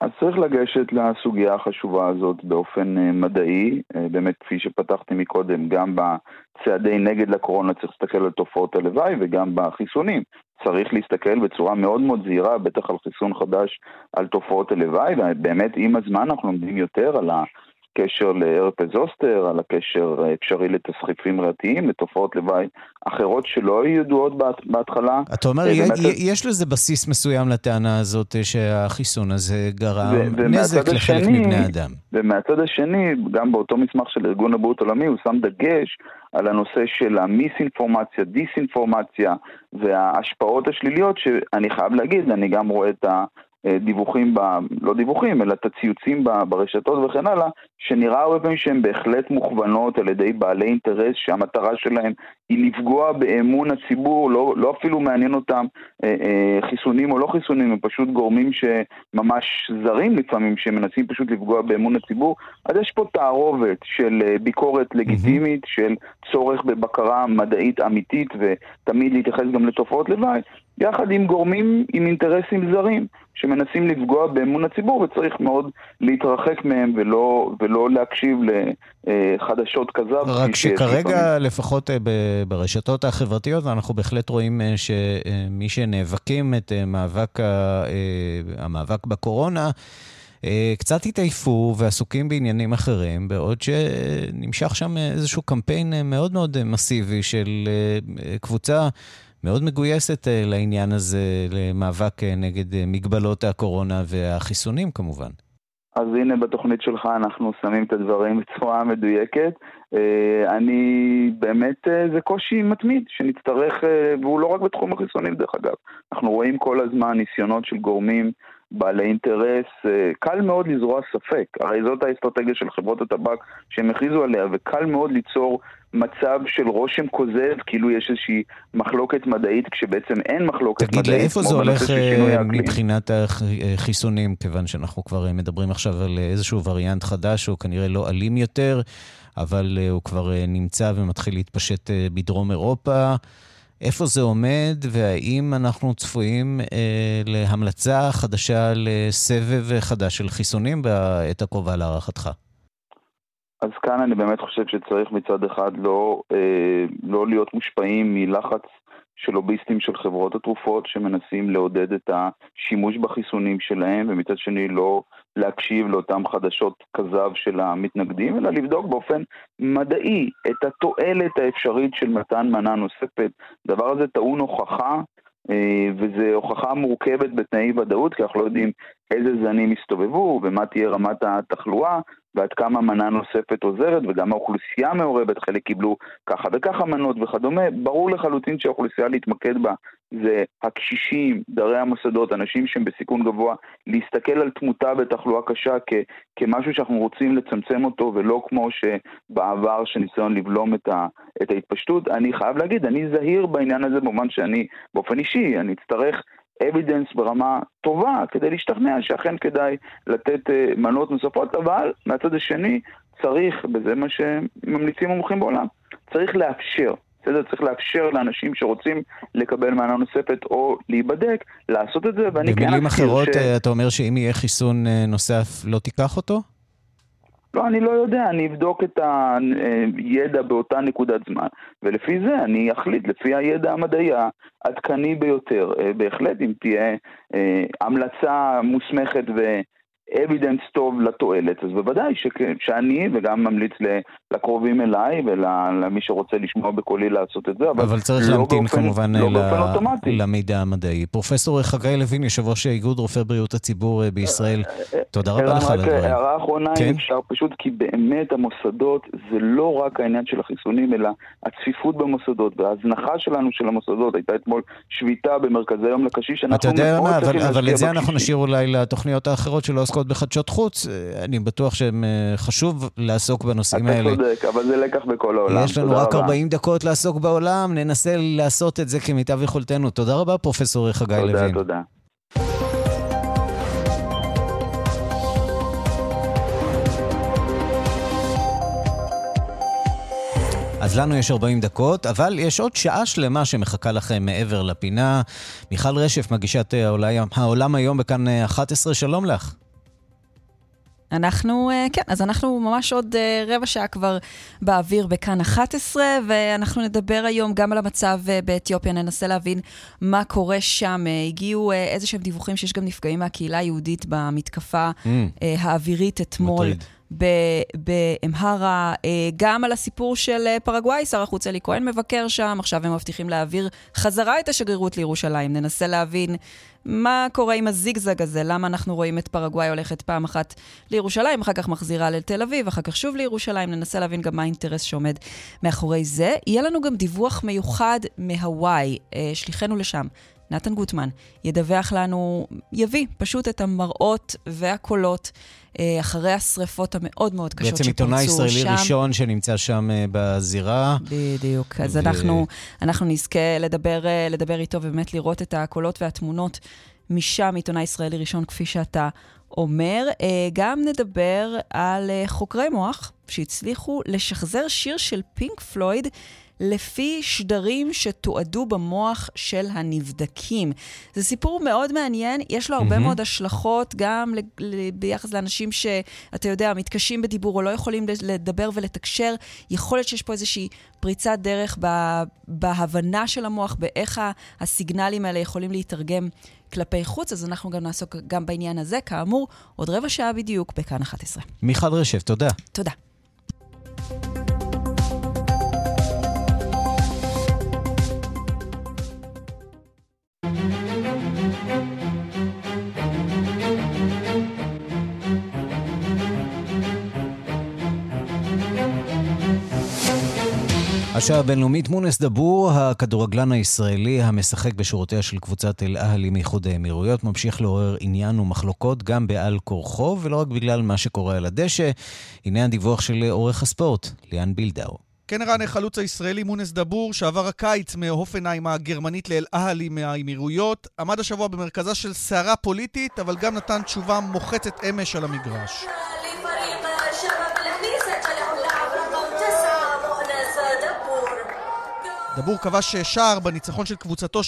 אז צריך לגשת לסוגיה החשובה הזאת באופן אה, מדעי, אה, באמת כפי שפתחתי מקודם, גם בצעדי נגד לקורונה צריך להסתכל על תופעות הלוואי וגם בחיסונים. צריך להסתכל בצורה מאוד מאוד זהירה, בטח על חיסון חדש, על תופעות הלוואי, ובאמת עם הזמן אנחנו לומדים יותר על ה... הקשר להרפז זוסטר, על הקשר האפשרי לתסחיפים ריאתיים, לתופעות לוואי אחרות שלא היו ידועות בהתחלה. אתה אומר, אה, יש לזה בסיס מסוים לטענה הזאת אה, שהחיסון הזה גרם נזק לחלק מבני אדם. ומהצד השני, גם באותו מסמך של ארגון הבריאות העולמי, הוא שם דגש על הנושא של המיס-אינפורמציה, דיס-אינפורמציה וההשפעות השליליות, שאני חייב להגיד, אני גם רואה את ה... אה, דיווחים, ב, לא דיווחים, אלא את הציוצים ברשתות וכן הלאה, שנראה הרבה פעמים שהן בהחלט מוכוונות על ידי בעלי אינטרס שהמטרה שלהם היא לפגוע באמון הציבור, לא, לא אפילו מעניין אותם אה, אה, חיסונים או לא חיסונים, הם פשוט גורמים שממש זרים לפעמים, שמנסים פשוט לפגוע באמון הציבור. אז יש פה תערובת של אה, ביקורת לגיטימית. של צורך בבקרה מדעית אמיתית, ותמיד להתייחס גם לתופעות לוואי, יחד עם גורמים עם אינטרסים זרים שמנסים לפגוע באמון הציבור וצריך מאוד להתרחק מהם ולא, ולא להקשיב לחדשות כזב. רק שכרגע לפחות אה, ברשתות החברתיות אנחנו בהחלט רואים אה, שמי שנאבקים את אה, מאבק, המאבק בקורונה קצת התעייפו ועסוקים בעניינים אחרים, בעוד שנמשך שם איזשהו קמפיין מאוד מאוד מסיבי של קבוצה מאוד מגויסת אה, לעניין הזה, למאבק אה, נגד אה, מגבלות הקורונה והחיסונים כמובן. אז הנה בתוכנית שלך אנחנו שמים את הדברים בצורה מדויקת. אני באמת, זה קושי מתמיד שנצטרך, והוא לא רק בתחום החיסונים דרך אגב. אנחנו רואים כל הזמן ניסיונות של גורמים בעלי אינטרס, קל מאוד לזרוע ספק, הרי זאת האסטרטגיה של חברות הטבק שהם הכריזו עליה, וקל מאוד ליצור מצב של רושם כוזב, כאילו יש איזושהי מחלוקת מדעית, כשבעצם אין מחלוקת תגיד, מדעית. תגיד, לאיפה זה הולך אה, מבחינת החיסונים, כיוון שאנחנו כבר אה, מדברים עכשיו על איזשהו וריאנט חדש, שהוא כנראה לא אלים יותר, אבל אה, הוא כבר נמצא ומתחיל להתפשט בדרום אירופה. איפה זה עומד, והאם אנחנו צפויים אה, להמלצה חדשה לסבב חדש של חיסונים בעת הקרובה להערכתך? אז כאן אני באמת חושב שצריך מצד אחד לא, אה, לא להיות מושפעים מלחץ של לוביסטים של חברות התרופות שמנסים לעודד את השימוש בחיסונים שלהם, ומצד שני לא להקשיב לאותם חדשות כזב של המתנגדים, אלא לבדוק באופן מדעי את התועלת האפשרית של מתן מנה נוספת. הדבר הזה טעון הוכחה, וזו הוכחה מורכבת בתנאי ודאות, כי אנחנו לא יודעים איזה זנים יסתובבו ומה תהיה רמת התחלואה, ועד כמה מנה נוספת עוזרת, וגם האוכלוסייה מעורבת, חלק קיבלו ככה וככה מנות וכדומה. ברור לחלוטין שהאוכלוסייה להתמקד בה זה הקשישים, דרי המוסדות, אנשים שהם בסיכון גבוה, להסתכל על תמותה בתחלואה קשה כ- כמשהו שאנחנו רוצים לצמצם אותו, ולא כמו שבעבר שניסיון לבלום את, ה- את ההתפשטות. אני חייב להגיד, אני זהיר בעניין הזה במובן שאני, באופן אישי, אני אצטרך אבידנס ברמה טובה כדי להשתכנע שאכן כדאי לתת uh, מנות נוספות, אבל מהצד השני צריך, וזה מה שממליצים המומחים בעולם, צריך לאפשר. בסדר? צריך לאפשר לאנשים שרוצים לקבל מנה נוספת או להיבדק, לעשות את זה, ואני כן... במילים אחרות, ש... אה, אתה אומר שאם יהיה חיסון אה, נוסף, לא תיקח אותו? לא, אני לא יודע, אני אבדוק את הידע באותה נקודת זמן, ולפי זה אני אחליט, לפי הידע המדעי העדכני ביותר. אה, בהחלט, אם תהיה המלצה מוסמכת ו... אבידנס טוב לתועלת, אז בוודאי ש... שאני וגם ממליץ לקרובים אליי ולמי שרוצה לשמוע בקולי לעשות את זה, אבל, אבל צריך לא להמתין באופן, כמובן לא ל... למידע המדעי. פרופסור חגי לוין, יושב ראש איגוד רופאי בריאות הציבור אה, בישראל, תודה רבה לך על הדברים. הערה אחרונה, כן? אם אפשר פשוט, כי באמת המוסדות זה לא רק העניין של החיסונים, אלא הצפיפות במוסדות וההזנחה שלנו של המוסדות. הייתה אתמול שביתה במרכזי יום לקשיש, אתה יודע מה, אבל, אבל את זה אנחנו נשאיר אולי לתוכניות האחרות שלא עוסקות בחדשות חוץ, אה, אני בטוח שחשוב אה, לעסוק בנושאים האלה. צודק, אבל זה לקח בכל העולם. יש לנו רק 40 דקות לעסוק בעולם, ננסה לעשות את זה כמיטב יכולתנו. תודה רבה, פרופסור חגי לוין. תודה, תודה. אז לנו יש 40 דקות, אבל יש עוד שעה שלמה שמחכה לכם מעבר לפינה. מיכל רשף, מגישת העולם, העולם היום בכאן 11, שלום לך. אנחנו, אה, כן, אז אנחנו ממש עוד אה, רבע שעה כבר באוויר בכאן 11, ואנחנו נדבר היום גם על המצב אה, באתיופיה, ננסה להבין מה קורה שם. הגיעו איזה שהם דיווחים שיש גם נפגעים מהקהילה היהודית במתקפה mm. האווירית אתמול. מטריד. באמהרה, גם על הסיפור של פרגוואי, שר החוץ אלי כהן מבקר שם, עכשיו הם מבטיחים להעביר חזרה את השגרירות לירושלים. ננסה להבין מה קורה עם הזיגזג הזה? למה אנחנו רואים את פרגוואי הולכת פעם אחת לירושלים, אחר כך מחזירה לתל אביב, אחר כך שוב לירושלים? ננסה להבין גם מה האינטרס שעומד מאחורי זה. יהיה לנו גם דיווח מיוחד מהוואי, אה, שליחנו לשם. נתן גוטמן ידווח לנו, יביא פשוט את המראות והקולות אה, אחרי השריפות המאוד מאוד קשות שפרצו שם. בעצם עיתונאי ישראלי ראשון שנמצא שם אה, בזירה. בדיוק. אז ו... אנחנו, אנחנו נזכה לדבר, אה, לדבר איתו ובאמת לראות את הקולות והתמונות משם, עיתונאי ישראלי ראשון, כפי שאתה אומר. גם נדבר על חוקרי מוח שהצליחו לשחזר שיר של פינק פלויד. לפי שדרים שתועדו במוח של הנבדקים. זה סיפור מאוד מעניין, יש לו הרבה mm-hmm. מאוד השלכות, גם ביחס לאנשים שאתה יודע, מתקשים בדיבור או לא יכולים לדבר ולתקשר. יכול להיות שיש פה איזושהי פריצת דרך בהבנה של המוח, באיך הסיגנלים האלה יכולים להתרגם כלפי חוץ, אז אנחנו גם נעסוק גם בעניין הזה. כאמור, עוד רבע שעה בדיוק בכאן 11. מיכל רשף, תודה. תודה. השעה הבינלאומית מונס דבור, הכדורגלן הישראלי המשחק בשורותיה של קבוצת אל-אהלי מאיחוד האמירויות, ממשיך לעורר עניין ומחלוקות גם בעל כורחו, ולא רק בגלל מה שקורה על הדשא. הנה הדיווח של עורך הספורט, ליאן בילדאו. כן רן, החלוץ הישראלי מונס דבור, שעבר הקיץ מהופנהיים הגרמנית לאל-אהלי מהאמירויות, עמד השבוע במרכזה של סערה פוליטית, אבל גם נתן תשובה מוחצת אמש על המגרש. דבור כבש שער בניצחון של קבוצתו 3-0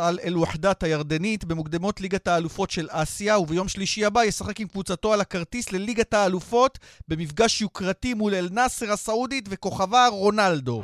על אל-וחדת הירדנית במוקדמות ליגת האלופות של אסיה, וביום שלישי הבא ישחק עם קבוצתו על הכרטיס לליגת האלופות במפגש יוקרתי מול אל-נאסר הסעודית וכוכבה רונלדו.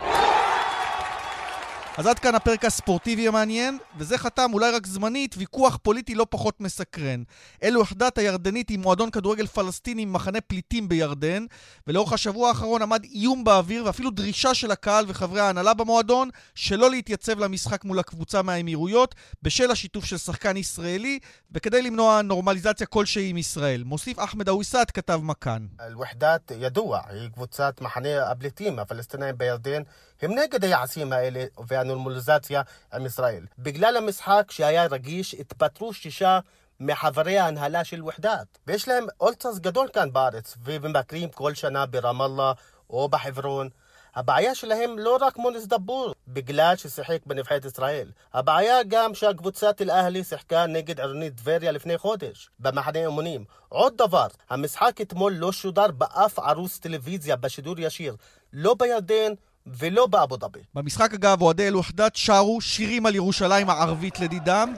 אז עד כאן הפרק הספורטיבי המעניין, וזה חתם אולי רק זמנית ויכוח פוליטי לא פחות מסקרן. אלו החדת הירדנית היא מועדון כדורגל פלסטיני ממחנה פליטים בירדן, ולאורך השבוע האחרון עמד איום באוויר ואפילו דרישה של הקהל וחברי ההנהלה במועדון שלא להתייצב למשחק מול הקבוצה מהאמירויות בשל השיתוף של שחקן ישראלי וכדי למנוע נורמליזציה כלשהי עם ישראל. מוסיף אחמד אוויסאת, כתב מכאן. אל-וחדת ידוע, היא קבוצת מחנה הפליטים הפלסטינאים בירדן הם נגד היעשים האלה והנורמליזציה עם ישראל. בגלל המשחק שהיה רגיש, התפטרו שישה מחברי ההנהלה של וחדת. ויש להם אולטרס גדול כאן בארץ, ומבקרים כל שנה ברמאללה או בחברון. הבעיה שלהם לא רק מונס דבור, בגלל ששיחק בנבחרת ישראל. הבעיה גם שהקבוצת אל-אהלי שיחקה נגד עירונית טבריה לפני חודש, במחנה אימונים. עוד דבר, המשחק אתמול לא שודר באף ערוץ טלוויזיה בשידור ישיר, לא בירדן ולא באבו דאבי. במשחק אגב, אוהדי אל-וחדאת שרו שירים על ירושלים הערבית לדידם.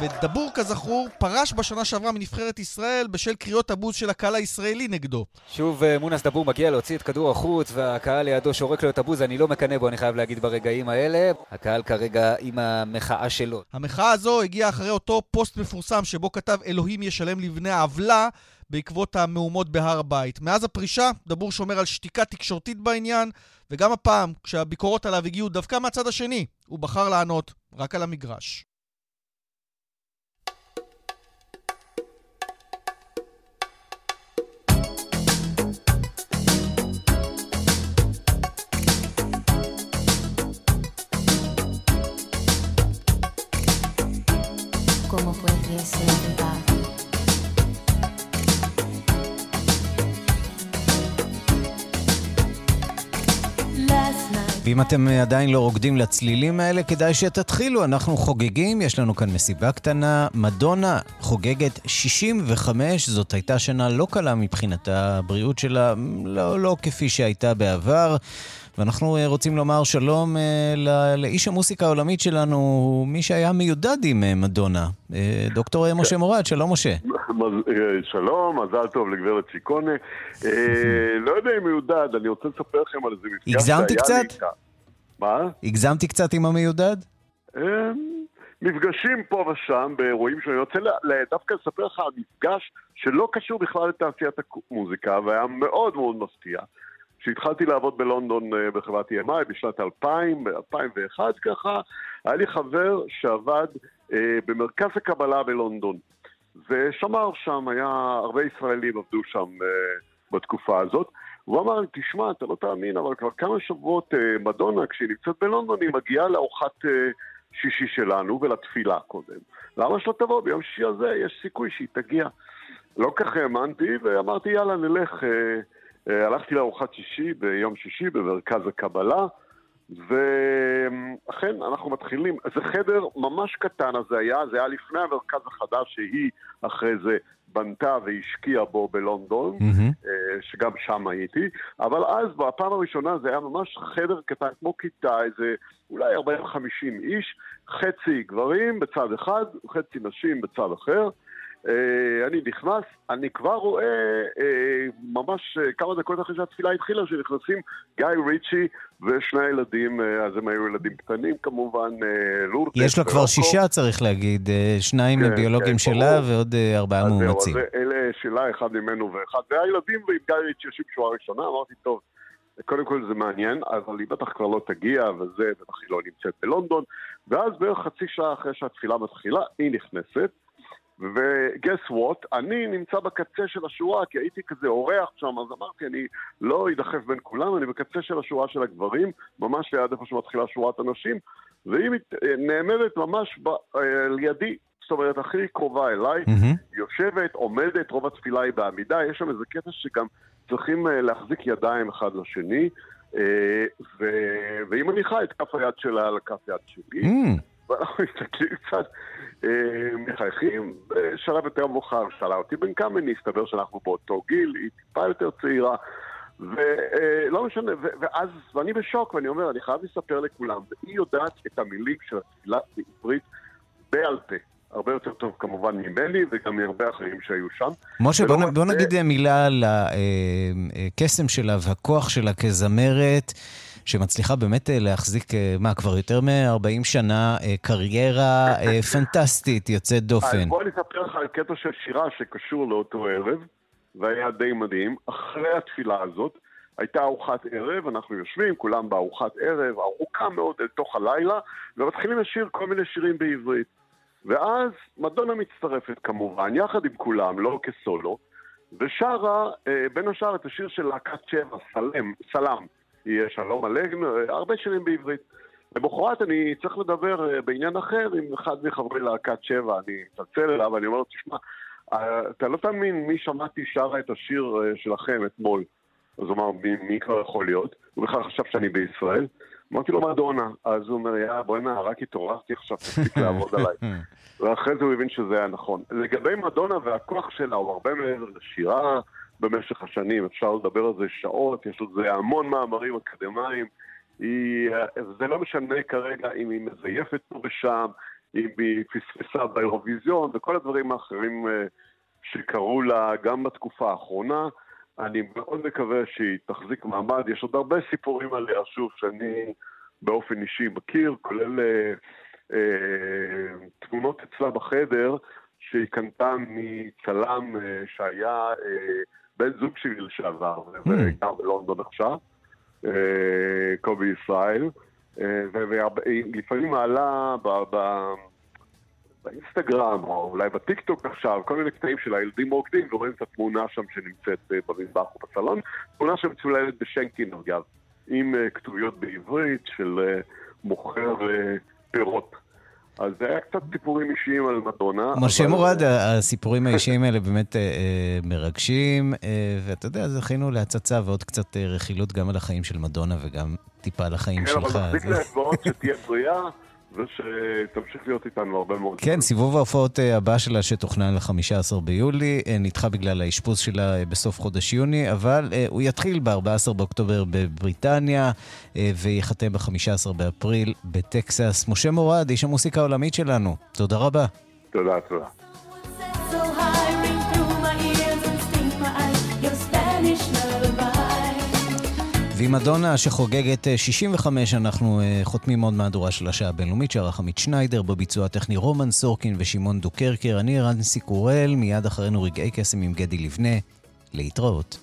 ודבור, כזכור, פרש בשנה שעברה מנבחרת ישראל בשל קריאות הבוז של הקהל הישראלי נגדו. שוב אה, מונס דבור מגיע להוציא את כדור החוץ, והקהל לידו שורק לו את הבוז, אני לא מקנא בו, אני חייב להגיד, ברגעים האלה. הקהל כרגע עם המחאה שלו. המחאה הזו הגיעה אחרי אותו פוסט מפורסם שבו כתב אלוהים ישלם לבני העוולה בעקבות המהומות בהר הבית. מאז הפרישה, דבור שומר על שתיקה תקשורתית בעניין, וגם הפעם, כשהביקורות עליו הגיעו דווקא מהצד השני, הוא בחר לענות רק על המגרש. ואם אתם עדיין לא רוקדים לצלילים האלה, כדאי שתתחילו. אנחנו חוגגים, יש לנו כאן מסיבה קטנה. מדונה חוגגת 65, זאת הייתה שנה לא קלה מבחינת הבריאות שלה, לא, לא כפי שהייתה בעבר. ואנחנו אה, רוצים לומר שלום אה, לאיש המוסיקה העולמית שלנו, מי שהיה מיודד עם אה, מדונה, דוקטור משה מורד, שלום משה. שלום, מזל טוב לגברת צ'יקונה. לא יודע אם מיודד, אני רוצה לספר לכם על איזה מפגש שהיה לי איתה. מה? הגזמתי קצת עם המיודד? מפגשים פה ושם באירועים שאני רוצה דווקא לספר לך על מפגש שלא קשור בכלל לתעשיית המוזיקה והיה מאוד מאוד מפתיע. כשהתחלתי לעבוד בלונדון אה, בחברת EMI בשנת 2000, ב-2001 ככה, היה לי חבר שעבד אה, במרכז הקבלה בלונדון. ושמר שם, היה הרבה ישראלים עבדו שם אה, בתקופה הזאת. הוא אמר לי, תשמע, אתה לא תאמין, אבל כבר כמה שבועות אה, מדונה, כשהיא נמצאת בלונדון, היא מגיעה לארוחת אה, שישי שלנו ולתפילה קודם. למה שלא תבוא ביום שישי הזה? יש סיכוי שהיא תגיע. לא כך האמנתי, ואמרתי, יאללה, נלך. אה, אה, הלכתי לארוחת שישי ביום שישי במרכז הקבלה, ואכן אנחנו מתחילים, זה חדר ממש קטן הזה היה, זה היה לפני המרכז החדש שהיא אחרי זה בנתה והשקיעה בו בלונדון, mm-hmm. שגם שם הייתי, אבל אז בפעם הראשונה זה היה ממש חדר קטן כמו כיתה, איזה אולי 40-50 איש, חצי גברים בצד אחד, חצי נשים בצד אחר. אה, אני נכנס, אני כבר רואה אה, ממש אה, כמה דקות אחרי שהתפילה התחילה, שנכנסים גיא ריצ'י ושני הילדים, אז הם היו ילדים קטנים כמובן, לורטס. יש לו כבר שישה צריך להגיד, שניים כן, ביולוגים כן, שלה ברור. ועוד ארבעה מאומצים. אלה שלה, אחד ממנו ואחד, והילדים ועם גיא ריצ'י יושבים שורה ראשונה, אמרתי, טוב, קודם כל זה מעניין, אבל היא בטח כבר לא תגיע וזה, בטח היא לא נמצאת בלונדון, ואז בערך חצי שעה אחרי שהתפילה מתחילה, היא נכנסת. וגס וואט, אני נמצא בקצה של השורה, כי הייתי כזה אורח שם, אז אמרתי, אני לא אדחף בין כולם, אני בקצה של השורה של הגברים, ממש ליד איפה שמתחילה שורת הנשים, והיא נעמדת ממש ב, אה, לידי, זאת אומרת, הכי קרובה אליי, mm-hmm. יושבת, עומדת, רוב התפילה היא בעמידה, יש שם איזה קטע שגם צריכים אה, להחזיק ידיים אחד לשני, אה, ו... והיא מניחה את כף היד שלה על כף יד שלי. Mm. ואנחנו מסתכלים קצת אה, מחייכים, בשלב יותר מאוחר שאלה אותי בן כמה, נסתבר שאנחנו באותו גיל, היא טיפה יותר צעירה, ולא אה, משנה, ואז, ואני בשוק, ואני אומר, אני חייב לספר לכולם, והיא יודעת את המילים של התפילה בעברית בעל פה. הרבה יותר טוב כמובן ממני וגם מהרבה אחרים שהיו שם. משה, בוא, בוא נגיד מילה על הקסם אה, שלה והכוח שלה כזמרת. שמצליחה באמת אה, להחזיק, אה, מה, כבר יותר מ-40 שנה, אה, קריירה [LAUGHS] פנטסטית, יוצאת דופן. בוא אני אספר לך על קטע של שירה שקשור לאותו ערב, והיה די מדהים. אחרי התפילה הזאת, הייתה ארוחת ערב, אנחנו יושבים, כולם בארוחת ערב, ארוכה מאוד אל תוך הלילה, ומתחילים לשיר כל מיני שירים בעברית. ואז מדונה מצטרפת כמובן, יחד עם כולם, לא כסולו, ושרה בין השאר את השיר של להקת שבע, סלם, סלם. יהיה שלום עלינו, הרבה שירים בעברית. למחרת אני צריך לדבר אה, בעניין אחר עם אחד מחברי להקת שבע, אני מצלצל אליו, אני אומר לו, תשמע, אה, אתה לא תאמין מי שמעתי שרה את השיר אה, שלכם אתמול. אז הוא אמר, מי, מי כבר יכול להיות? הוא בכלל חשב שאני בישראל. אמרתי לו, מדונה. אז הוא אומר, יא, בוא'נה, רק התעוררתי עכשיו, תפסיק לעבוד עליי. [LAUGHS] ואחרי זה הוא הבין שזה היה נכון. לגבי מדונה והכוח שלה, הוא הרבה מעבר לשירה במשך השנים, אפשר לדבר על זה שעות, יש לזה המון מאמרים אקדמיים. היא, זה לא משנה כרגע אם היא מזייפת פה ושם, אם היא פספסה באירוויזיון וכל הדברים האחרים אה, שקרו לה גם בתקופה האחרונה. אני מאוד מקווה שהיא תחזיק מעמד. יש עוד הרבה סיפורים עליה, שוב, שאני באופן אישי מכיר, כולל אה, אה, תמונות אצלה בחדר שהיא קנתה מצלם אה, שהיה אה, בן זוג שלי לשעבר, mm. וגר בלונדון עכשיו, אה, קובי ישראל, אה, ולפעמים מעלה באינסטגרם, או אולי בטיקטוק עכשיו, כל מיני קטעים של הילדים רוקדים, ורואים את התמונה שם שנמצאת אה, במטבח או בסלון. תמונה שמצוללת בשנקין, אגב, עם כתוביות בעברית של מוכר פירות. אז זה היה קצת סיפורים אישיים על מדונה. משה אבל... מורד, הסיפורים האישיים האלה באמת אה, מרגשים, אה, ואתה יודע, זכינו להצצה ועוד קצת רכילות גם על החיים של מדונה וגם טיפה על החיים כן, שלך. כן, אבל מחזיק לאצבעות שתהיה בריאה. ושתמשיך להיות איתנו הרבה מאוד. כן, סיבוב ההופעות אה, הבא שלה שתוכנן ל-15 ביולי, אה, נדחה בגלל האשפוז שלה אה, בסוף חודש יוני, אבל הוא יתחיל ב-14 באוקטובר בבריטניה, וייחתם ב-15 באפריל בטקסס. משה מורד, איש המוסיקה העולמית שלנו, תודה רבה. תודה, תודה. ועם מדונה שחוגגת 65, אה, אנחנו uh, חותמים עוד מהדורה של השעה הבינלאומית, שערך עמית שניידר, בביצוע הטכני רומן סורקין ושמעון דוקרקר. אני רנסי קורל, מיד אחרינו רגעי קסם עם גדי לבנה. להתראות.